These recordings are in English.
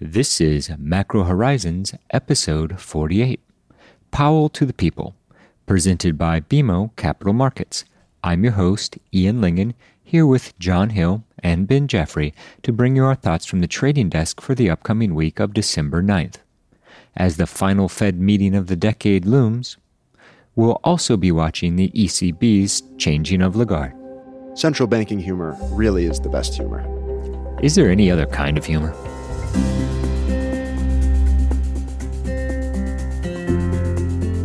This is Macro Horizons, episode 48 Powell to the People, presented by BMO Capital Markets. I'm your host, Ian Lyngen, here with Jon Hill and Ben Jeffrey to bring you our thoughts from the trading desk for the upcoming week of December 9th. As the final Fed meeting of the decade looms, we'll also be watching the ECB's changing of Lagarde. Central banking humor really is the best humor. Is there any other kind of humor?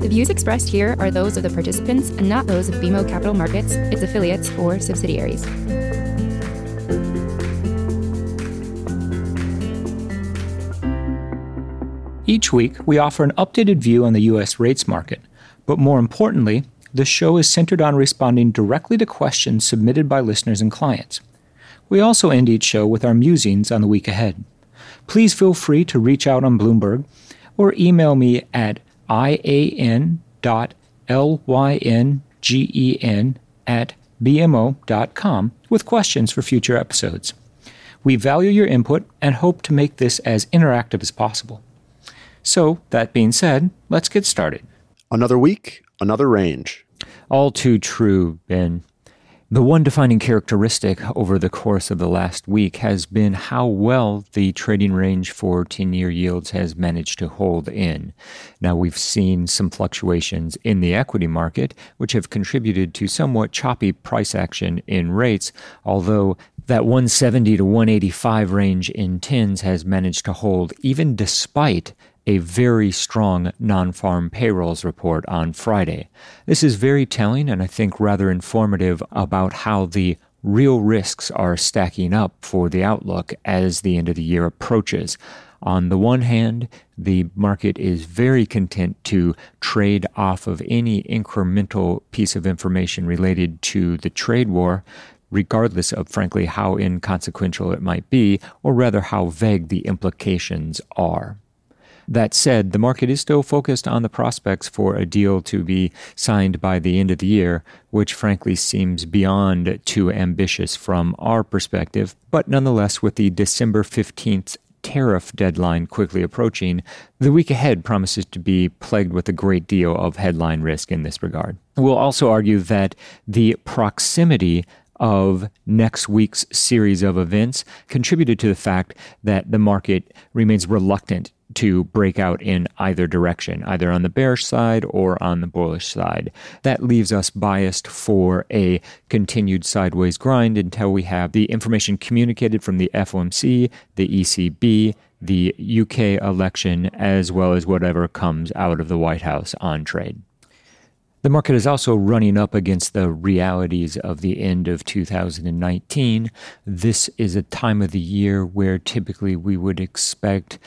The views expressed here are those of the participants and not those of BMO Capital Markets, its affiliates, or subsidiaries. Each week, we offer an updated view on the U.S. rates market, but more importantly, the show is centered on responding directly to questions submitted by listeners and clients. We also end each show with our musings on the week ahead. Please feel free to reach out on Bloomberg or email me at ian.lyngen at bmo.com with questions for future episodes. We value your input and hope to make this as interactive as possible. So, that being said, let's get started. Another week, another range. All too true, Ben. The one defining characteristic over the course of the last week has been how well the trading range for 10 year yields has managed to hold in. Now, we've seen some fluctuations in the equity market, which have contributed to somewhat choppy price action in rates, although that 170 to 185 range in 10s has managed to hold even despite a very strong non farm payrolls report on Friday. This is very telling and I think rather informative about how the real risks are stacking up for the outlook as the end of the year approaches. On the one hand, the market is very content to trade off of any incremental piece of information related to the trade war, regardless of, frankly, how inconsequential it might be, or rather how vague the implications are. That said, the market is still focused on the prospects for a deal to be signed by the end of the year, which frankly seems beyond too ambitious from our perspective. But nonetheless, with the December 15th tariff deadline quickly approaching, the week ahead promises to be plagued with a great deal of headline risk in this regard. We'll also argue that the proximity of next week's series of events contributed to the fact that the market remains reluctant to break out in either direction, either on the bearish side or on the bullish side. That leaves us biased for a continued sideways grind until we have the information communicated from the FOMC, the ECB, the UK election, as well as whatever comes out of the White House on trade. The market is also running up against the realities of the end of 2019. This is a time of the year where typically we would expect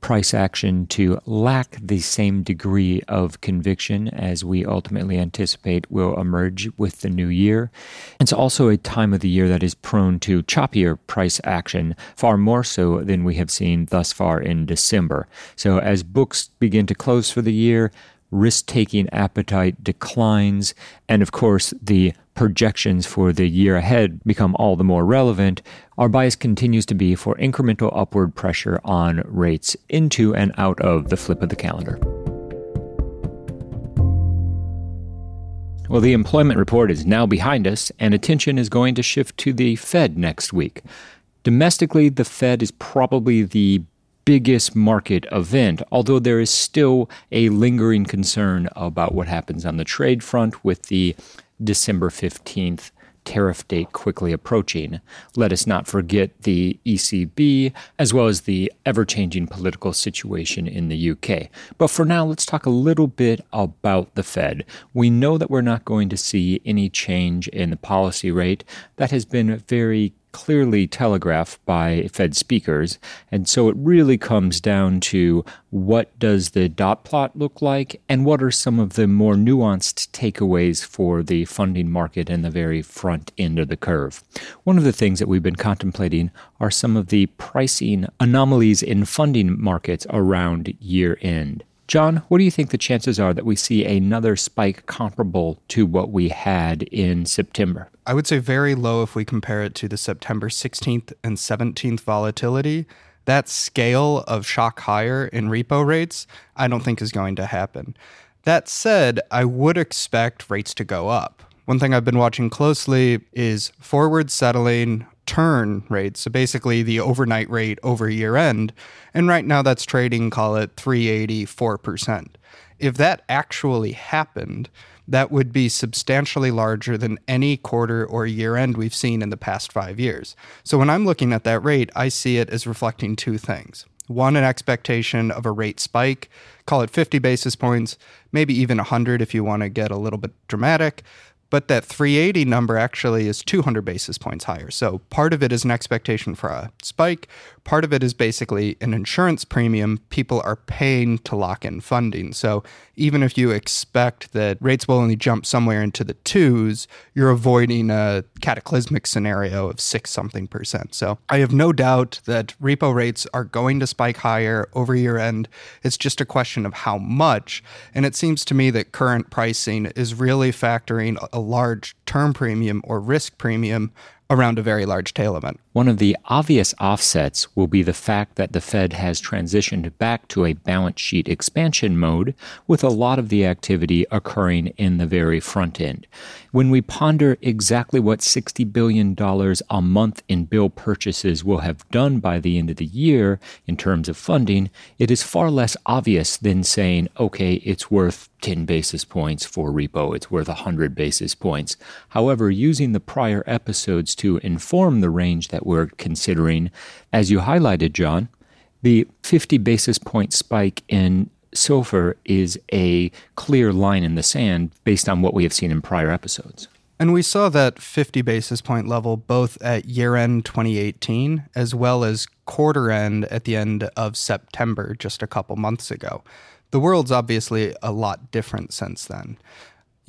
price action to lack the same degree of conviction as we ultimately anticipate will emerge with the new year. It's also a time of the year that is prone to choppier price action, far more so than we have seen thus far in December. So, as books begin to close for the year, risk taking appetite declines, and of course, the projections for the year ahead become all the more relevant, our bias continues to be for incremental upward pressure on rates into and out of the flip of the calendar. Well, the employment report is now behind us, and attention is going to shift to the Fed next week. Domestically, the Fed is probably the biggest market event, although there is still a lingering concern about what happens on the trade front with the December 15th tariff date quickly approaching. Let us not forget the ECB, as well as the ever changing political situation in the UK. But for now, let's talk a little bit about the Fed. We know that we're not going to see any change in the policy rate. That has been very clearly telegraphed by Fed speakers. And so it really comes down to what does the dot plot look like and what are some of the more nuanced takeaways for the funding market and the very front end of the curve. One of the things that we've been contemplating are some of the pricing anomalies in funding markets around year end. Jon, what do you think the chances are that we see another spike comparable to what we had in September? I would say very low if we compare it to the September 16th and 17th volatility. that scale of shock higher in repo rates, I don't think is going to happen. That said, I would expect rates to go up. One thing I've been watching closely is forward settling turn rate. so basically the overnight rate over year end. And right now that's trading, call it 380, 4%. If that actually happened, that would be substantially larger than any quarter or year end we've seen in the past five years. So when I'm looking at that rate, I see it as reflecting two things. One, an expectation of a rate spike, call it 50 basis points, maybe even 100 if you want to get a little bit dramatic. But that 380 number actually is 200 basis points higher. So part of it is an expectation for a spike. Part of it is basically an insurance premium people are paying to lock in funding. So even if you expect that rates will only jump somewhere into the twos, you're avoiding a cataclysmic scenario of six something percent. So I have no doubt that repo rates are going to spike higher over year end. It's just a question of how much. And it seems to me that current pricing is really factoring a large term premium or risk premium around a very large tail event. One of the obvious offsets will be the fact that the Fed has transitioned back to a balance sheet expansion mode, with a lot of the activity occurring in the very front end. When we ponder exactly what $60 billion a month in bill purchases will have done by the end of the year in terms of funding, it is far less obvious than saying, okay, it's worth 10 basis points for repo, it's worth 100 basis points. However, using the prior episodes to inform the range that we're considering, as you highlighted, Jon, the 50 basis point spike in SOFR is a clear line in the sand based on what we have seen in prior episodes. And we saw that 50 basis point level both at year end 2018 as well as quarter end at the end of September, just a couple months ago. The world's obviously a lot different since then.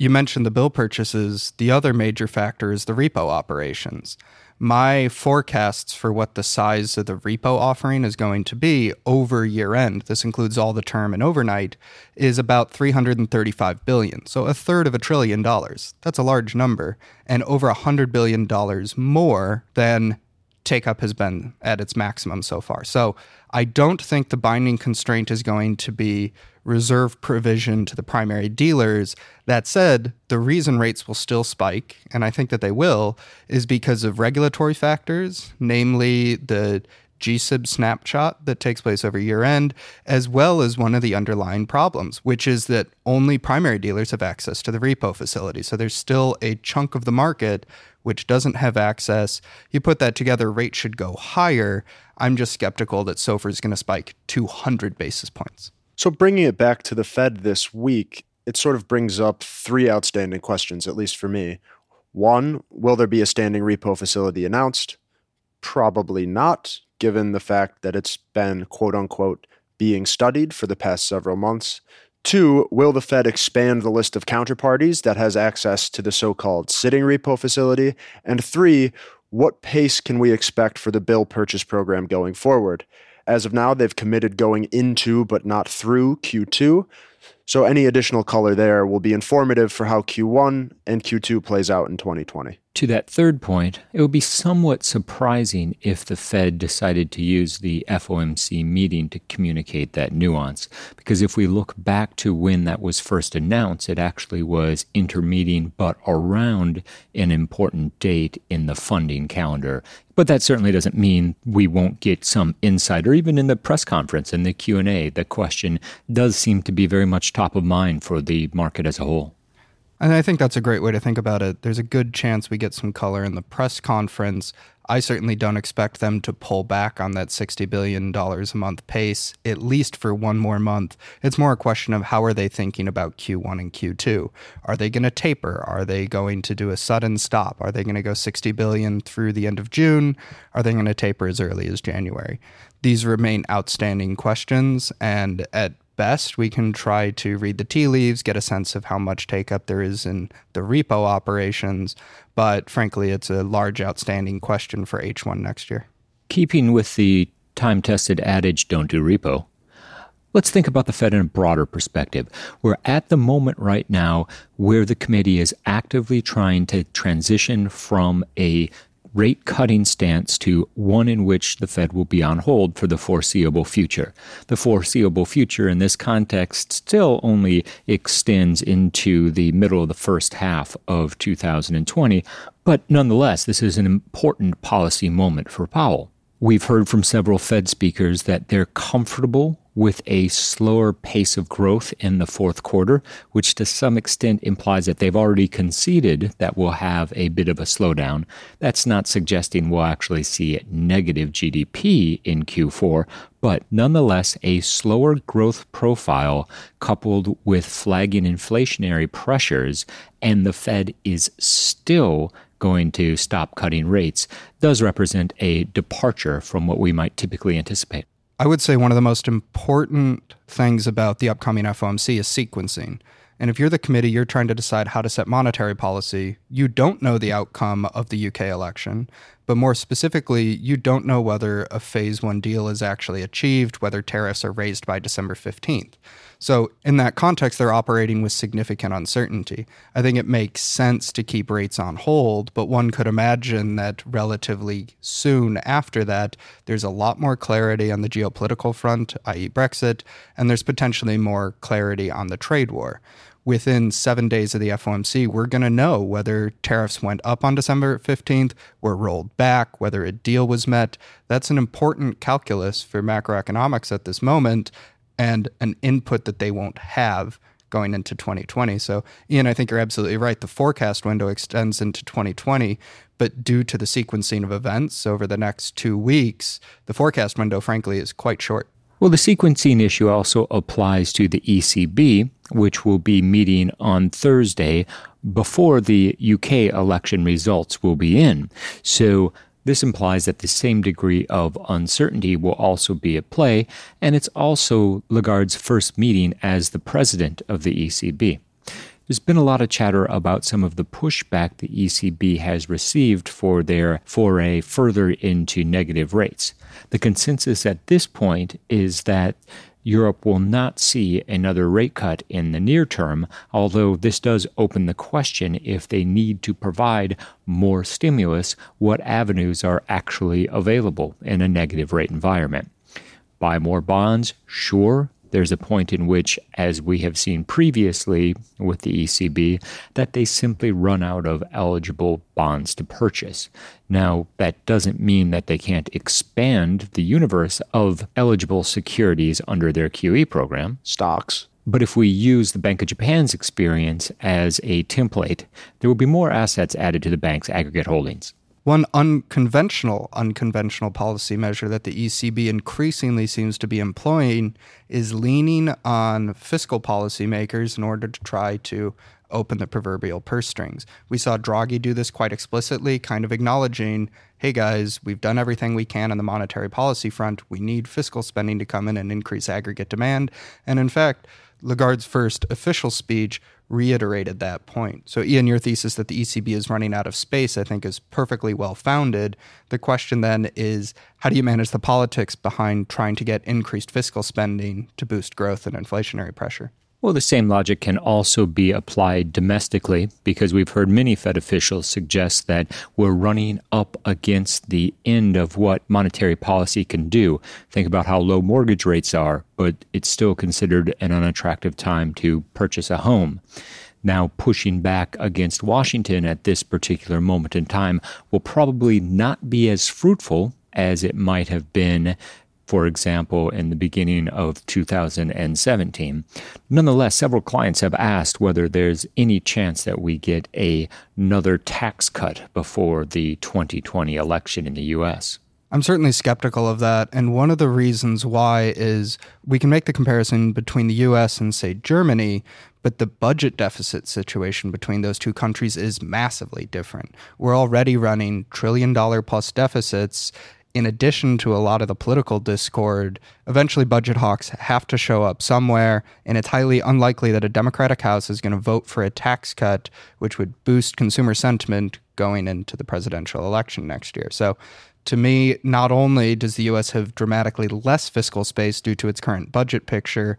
You mentioned the bill purchases. The other major factor is the repo operations. My forecasts for what the size of the repo offering is going to be over year end, this includes all the term and overnight, is about 335 billion. So a third of a trillion dollars. That's a large number and over a 100 billion dollars more than take up has been at its maximum so far. So I don't think the binding constraint is going to be reserve provision to the primary dealers. That said, the reason rates will still spike, and I think that they will, is because of regulatory factors, namely the GSIB snapshot that takes place over year end, as well as one of the underlying problems, which is that only primary dealers have access to the repo facility. So there's still a chunk of the market which doesn't have access. You put that together, rates should go higher. I'm just skeptical that SOFR is going to spike 200 basis points. So, bringing it back to the Fed this week, it sort of brings up three outstanding questions, at least for me. One, will there be a standing repo facility announced? Probably not, given the fact that it's been quote unquote being studied for the past several months. Two, will the Fed expand the list of counterparties that has access to the so called sitting repo facility? And three, what pace can we expect for the bill purchase program going forward? As of now, they've committed going into but not through Q2. So any additional color there will be informative for how Q1 and Q2 plays out in 2020. To that third point, it would be somewhat surprising if the Fed decided to use the FOMC meeting to communicate that nuance. Because if we look back to when that was first announced, it actually was intermeeting but around an important date in the funding calendar. But that certainly doesn't mean we won't get some insight or even in the press conference and the Q&A the question does seem to be very much top of mind for the market as a whole. And I think that's a great way to think about it. There's a good chance we get some color in the press conference. I certainly don't expect them to pull back on that $60 billion a month pace, at least for one more month. It's more a question of how are they thinking about Q1 and Q2? Are they going to taper? Are they going to do a sudden stop? Are they going to go 60 billion through the end of June? Are they going to taper as early as January? These remain outstanding questions, and at best, we can try to read the tea leaves, get a sense of how much take up there is in the repo operations. But frankly, it's a large outstanding question for H1 next year. Keeping with the time tested adage, don't do repo. Let's think about the Fed in a broader perspective. We're at the moment right now where the committee is actively trying to transition from a rate cutting stance to one in which the Fed will be on hold for the foreseeable future. The foreseeable future in this context still only extends into the middle of the first half of 2020, but nonetheless, this is an important policy moment for Powell. We've heard from several Fed speakers that they're comfortable with a slower pace of growth in the fourth quarter, which to some extent implies that they've already conceded that we'll have a bit of a slowdown. That's not suggesting we'll actually see negative GDP in Q4, but nonetheless, a slower growth profile coupled with flagging inflationary pressures, and the Fed is still going to stop cutting rates, does represent a departure from what we might typically anticipate. I would say one of the most important things about the upcoming FOMC is sequencing. And if you're the committee, you're trying to decide how to set monetary policy. You don't know the outcome of the UK election, but more specifically, you don't know whether a phase one deal is actually achieved, whether tariffs are raised by December 15th. So, in that context, they're operating with significant uncertainty. I think it makes sense to keep rates on hold, but one could imagine that relatively soon after that, there's a lot more clarity on the geopolitical front, i.e., Brexit, and there's potentially more clarity on the trade war within seven days of the FOMC, we're going to know whether tariffs went up on December 15th, were rolled back, whether a deal was met. That's an important calculus for macroeconomics at this moment and an input that they won't have going into 2020. So, Ian, I think you're absolutely right. The forecast window extends into 2020, but due to the sequencing of events over the next two weeks, the forecast window, frankly, is quite short. Well, the sequencing issue also applies to the ECB, which will be meeting on Thursday before the UK election results will be in. So, this implies that the same degree of uncertainty will also be at play, and it's also Lagarde's first meeting as the president of the ECB. There's been a lot of chatter about some of the pushback the ECB has received for their foray further into negative rates. The consensus at this point is that Europe will not see another rate cut in the near term, although this does open the question if they need to provide more stimulus, what avenues are actually available in a negative rate environment. Buy more bonds, sure, there's a point in which, as we have seen previously with the ECB, that they simply run out of eligible bonds to purchase. Now, that doesn't mean that they can't expand the universe of eligible securities under their QE program. Stocks. But if we use the Bank of Japan's experience as a template, there will be more assets added to the bank's aggregate holdings. One unconventional, unconventional policy measure that the ECB increasingly seems to be employing is leaning on fiscal policymakers in order to try to open the proverbial purse strings. We saw Draghi do this quite explicitly, kind of acknowledging, hey guys, we've done everything we can on the monetary policy front. We need fiscal spending to come in and increase aggregate demand. And in fact, Lagarde's first official speech reiterated that point. So, Ian, your thesis that the ECB is running out of space, I think, is perfectly well founded. The question then is how do you manage the politics behind trying to get increased fiscal spending to boost growth and inflationary pressure? Well, the same logic can also be applied domestically because we've heard many Fed officials suggest that we're running up against the end of what monetary policy can do. Think about how low mortgage rates are, but it's still considered an unattractive time to purchase a home. Now, pushing back against Washington at this particular moment in time will probably not be as fruitful as it might have been for example, in the beginning of 2017. Nonetheless, several clients have asked whether there's any chance that we get a, another tax cut before the 2020 election in the U.S. I'm certainly skeptical of that. And one of the reasons why is we can make the comparison between the US and, say, Germany, but the budget deficit situation between those two countries is massively different. We're already running trillion dollar plus deficits in addition to a lot of the political discord, eventually budget hawks have to show up somewhere, and it's highly unlikely that a Democratic House is going to vote for a tax cut, which would boost consumer sentiment going into the presidential election next year. So, to me, not only does the US have dramatically less fiscal space due to its current budget picture,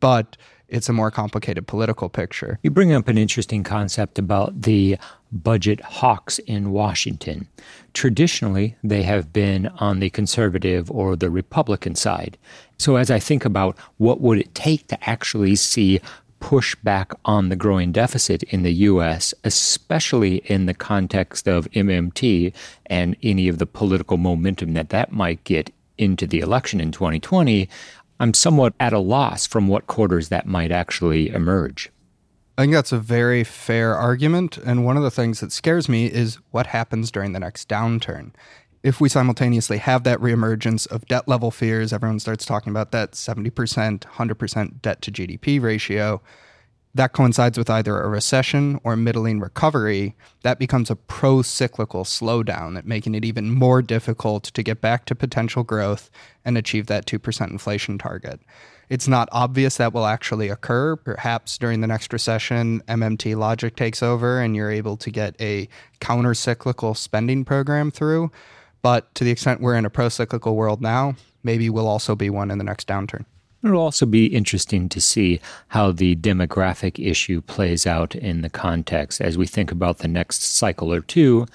but it's a more complicated political picture. You bring up an interesting concept about the budget hawks in Washington. Traditionally, they have been on the conservative or the Republican side. So as I think about what would it take to actually see pushback on the growing deficit in the US, especially in the context of MMT and any of the political momentum that that might get into the election in 2020, I'm somewhat at a loss from what quarters that might actually emerge. I think that's a very fair argument. And one of the things that scares me is what happens during the next downturn. If we simultaneously have that reemergence of debt level fears, everyone starts talking about that 70%, 100% debt to GDP ratio that coincides with either a recession or middling recovery, that becomes a pro cyclical slowdown, making it even more difficult to get back to potential growth and achieve that 2% inflation target. It's not obvious that will actually occur. Perhaps during the next recession, MMT logic takes over and you're able to get a counter cyclical spending program through. But to the extent we're in a pro cyclical world now, maybe we'll also be one in the next downturn. It'll also be interesting to see how the demographic issue plays out in the context as we think about the next cycle or two.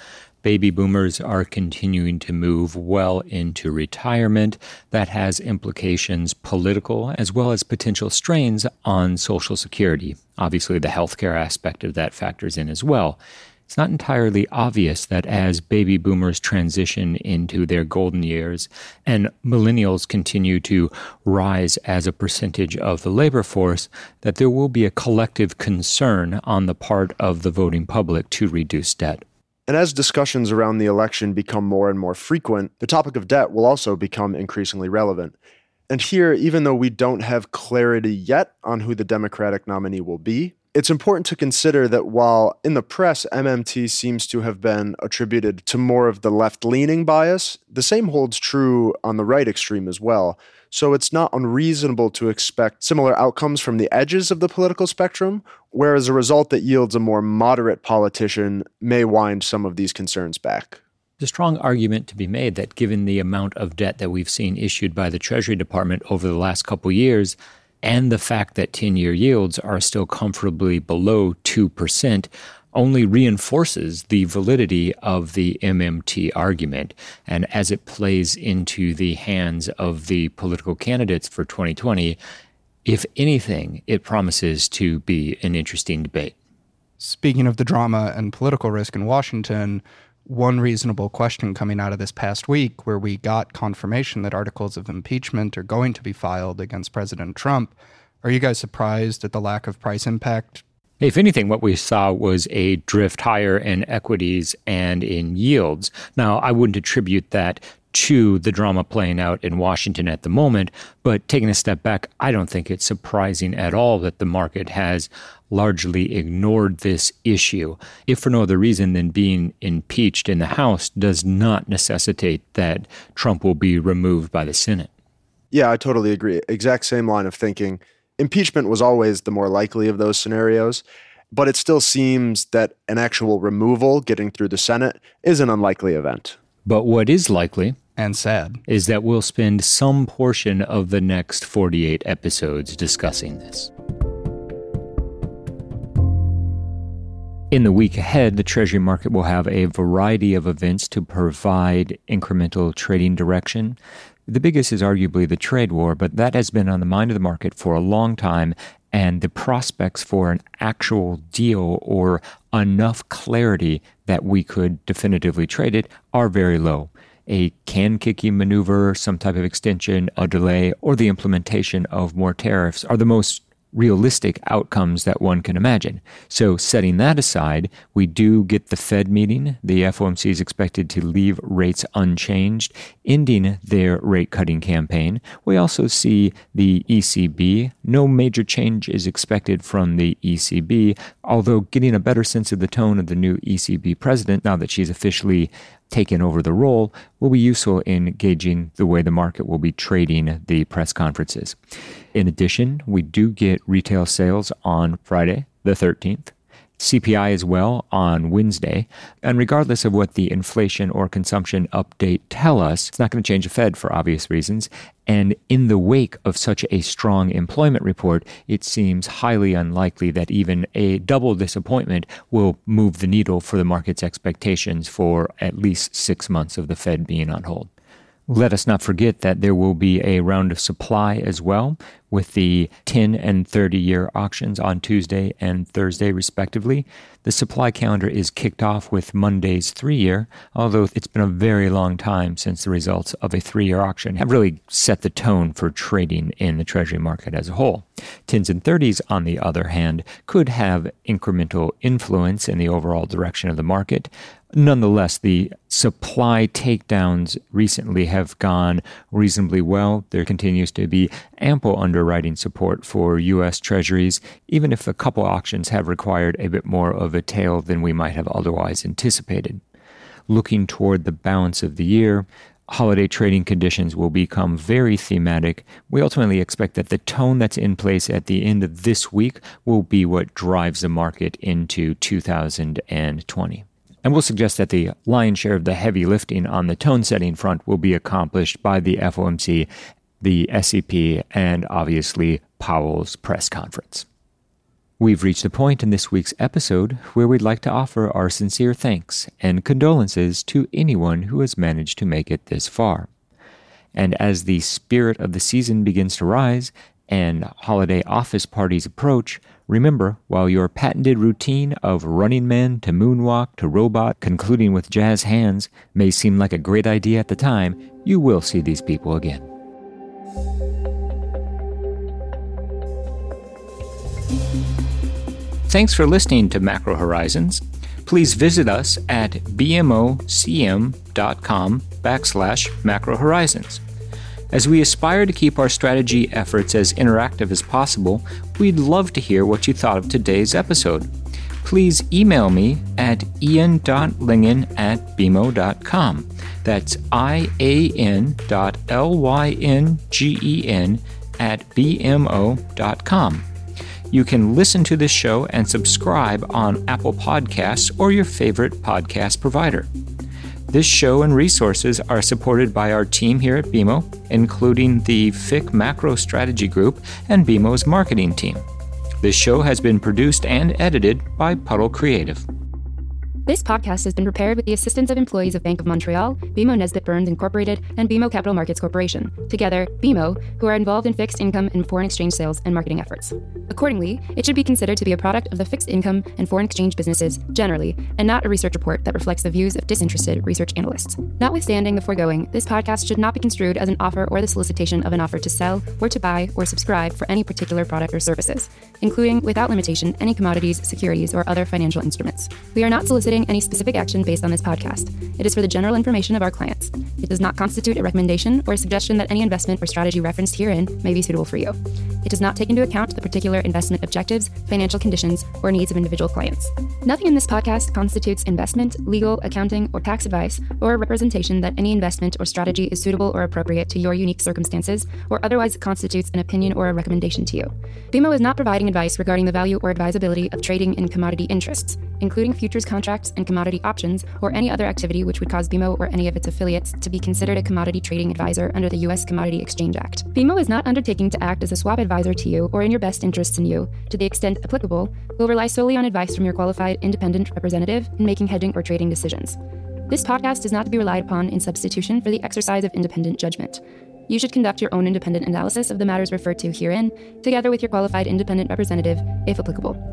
Baby boomers are continuing to move well into retirement. That has implications political as well as potential strains on Social Security. Obviously, the healthcare aspect of that factors in as well it's not entirely obvious that as baby boomers transition into their golden years and millennials continue to rise as a percentage of the labor force, that there will be a collective concern on the part of the voting public to reduce debt. And as discussions around the election become more and more frequent, the topic of debt will also become increasingly relevant. And here, even though we don't have clarity yet on who the Democratic nominee will be, it's important to consider that while in the press MMT seems to have been attributed to more of the left leaning bias, the same holds true on the right extreme as well. So it's not unreasonable to expect similar outcomes from the edges of the political spectrum, whereas a result that yields a more moderate politician may wind some of these concerns back. There's a strong argument to be made that given the amount of debt that we've seen issued by the Treasury Department over the last couple years, and the fact that 10 year yields are still comfortably below 2% only reinforces the validity of the MMT argument. And as it plays into the hands of the political candidates for 2020, if anything, it promises to be an interesting debate. Speaking of the drama and political risk in Washington, one reasonable question coming out of this past week, where we got confirmation that articles of impeachment are going to be filed against President Trump. Are you guys surprised at the lack of price impact? If anything, what we saw was a drift higher in equities and in yields. Now, I wouldn't attribute that to the drama playing out in Washington at the moment. But taking a step back, I don't think it's surprising at all that the market has largely ignored this issue. If for no other reason than being impeached in the House does not necessitate that Trump will be removed by the Senate. Yeah, I totally agree. Exact same line of thinking. Impeachment was always the more likely of those scenarios, but it still seems that an actual removal getting through the Senate is an unlikely event. But what is likely and sad is that we'll spend some portion of the next 48 episodes discussing this. In the week ahead, the Treasury market will have a variety of events to provide incremental trading direction. The biggest is arguably the trade war, but that has been on the mind of the market for a long time, and the prospects for an actual deal or enough clarity that we could definitively trade it are very low a can kicking maneuver, some type of extension, a delay, or the implementation of more tariffs are the most realistic outcomes that one can imagine. So, setting that aside, we do get the Fed meeting. The FOMC is expected to leave rates unchanged, ending their rate cutting campaign. We also see the ECB. No major change is expected from the ECB, although getting a better sense of the tone of the new ECB president now that she's officially taken over the role will be useful in gauging the way the market will be trading the press conferences. In addition, we do get retail sales on Friday, the 13th. CPI as well on Wednesday. And regardless of what the inflation or consumption update tell us, it's not going to change the Fed for obvious reasons. And in the wake of such a strong employment report, it seems highly unlikely that even a double disappointment will move the needle for the market's expectations for at least six months of the Fed being on hold. Let us not forget that there will be a round of supply as well, with the 10 and 30 year auctions on Tuesday and Thursday, respectively. The supply calendar is kicked off with Monday's three year, although it's been a very long time since the results of a three year auction have really set the tone for trading in the Treasury market as a whole. 10s and 30s, on the other hand, could have incremental influence in the overall direction of the market. Nonetheless, the supply takedowns recently have gone reasonably well. There continues to be ample underwriting support for U.S. Treasuries, even if a couple auctions have required a bit more of a tail than we might have otherwise anticipated. Looking toward the balance of the year, holiday trading conditions will become very thematic. We ultimately expect that the tone that's in place at the end of this week will be what drives the market into 2020. And we'll suggest that the lion's share of the heavy lifting on the tone setting front will be accomplished by the FOMC, the SEP, and obviously Powell's press conference. We've reached a point in this week's episode where we'd like to offer our sincere thanks and condolences to anyone who has managed to make it this far. And as the spirit of the season begins to rise and holiday office parties approach, Remember, while your patented routine of running man to moonwalk to robot, concluding with jazz hands, may seem like a great idea at the time, you will see these people again. Thanks for listening to Macro Horizons. Please visit us at bmocm.com backslash macro horizons. As we aspire to keep our strategy efforts as interactive as possible, we'd love to hear what you thought of today's episode. Please email me at ian.lyngen at bmo.com. That's I A N dot L Y N G E N at bmo.com. You can listen to this show and subscribe on Apple Podcasts or your favorite podcast provider. This show and resources are supported by our team here at BMO, including the FIC Macro Strategy Group and BMO's marketing team. This show has been produced and edited by Puddle Creative. This podcast has been prepared with the assistance of employees of Bank of Montreal, BMO Nesbitt Burns Incorporated, and BMO Capital Markets Corporation, together, BMO, who are involved in fixed income and foreign exchange sales and marketing efforts. Accordingly, it should be considered to be a product of the fixed income and foreign exchange businesses generally, and not a research report that reflects the views of disinterested research analysts. Notwithstanding the foregoing, this podcast should not be construed as an offer or the solicitation of an offer to sell, or to buy, or subscribe for any particular product or services, including, without limitation, any commodities, securities, or other financial instruments. We are not soliciting any specific action based on this podcast. It is for the general information of our clients. It does not constitute a recommendation or a suggestion that any investment or strategy referenced herein may be suitable for you. It does not take into account the particular investment objectives, financial conditions, or needs of individual clients. Nothing in this podcast constitutes investment, legal, accounting, or tax advice, or a representation that any investment or strategy is suitable or appropriate to your unique circumstances, or otherwise constitutes an opinion or a recommendation to you. BMO is not providing advice regarding the value or advisability of trading in commodity interests, including futures contracts and commodity options, or any other activity which would cause BMO or any of its affiliates to be considered a commodity trading advisor under the U.S. Commodity Exchange Act. BMO is not undertaking to act as a swap advisor to you or in your best interests in you, to the extent applicable, will rely solely on advice from your qualified independent representative in making hedging or trading decisions. This podcast is not to be relied upon in substitution for the exercise of independent judgment. You should conduct your own independent analysis of the matters referred to herein, together with your qualified independent representative, if applicable.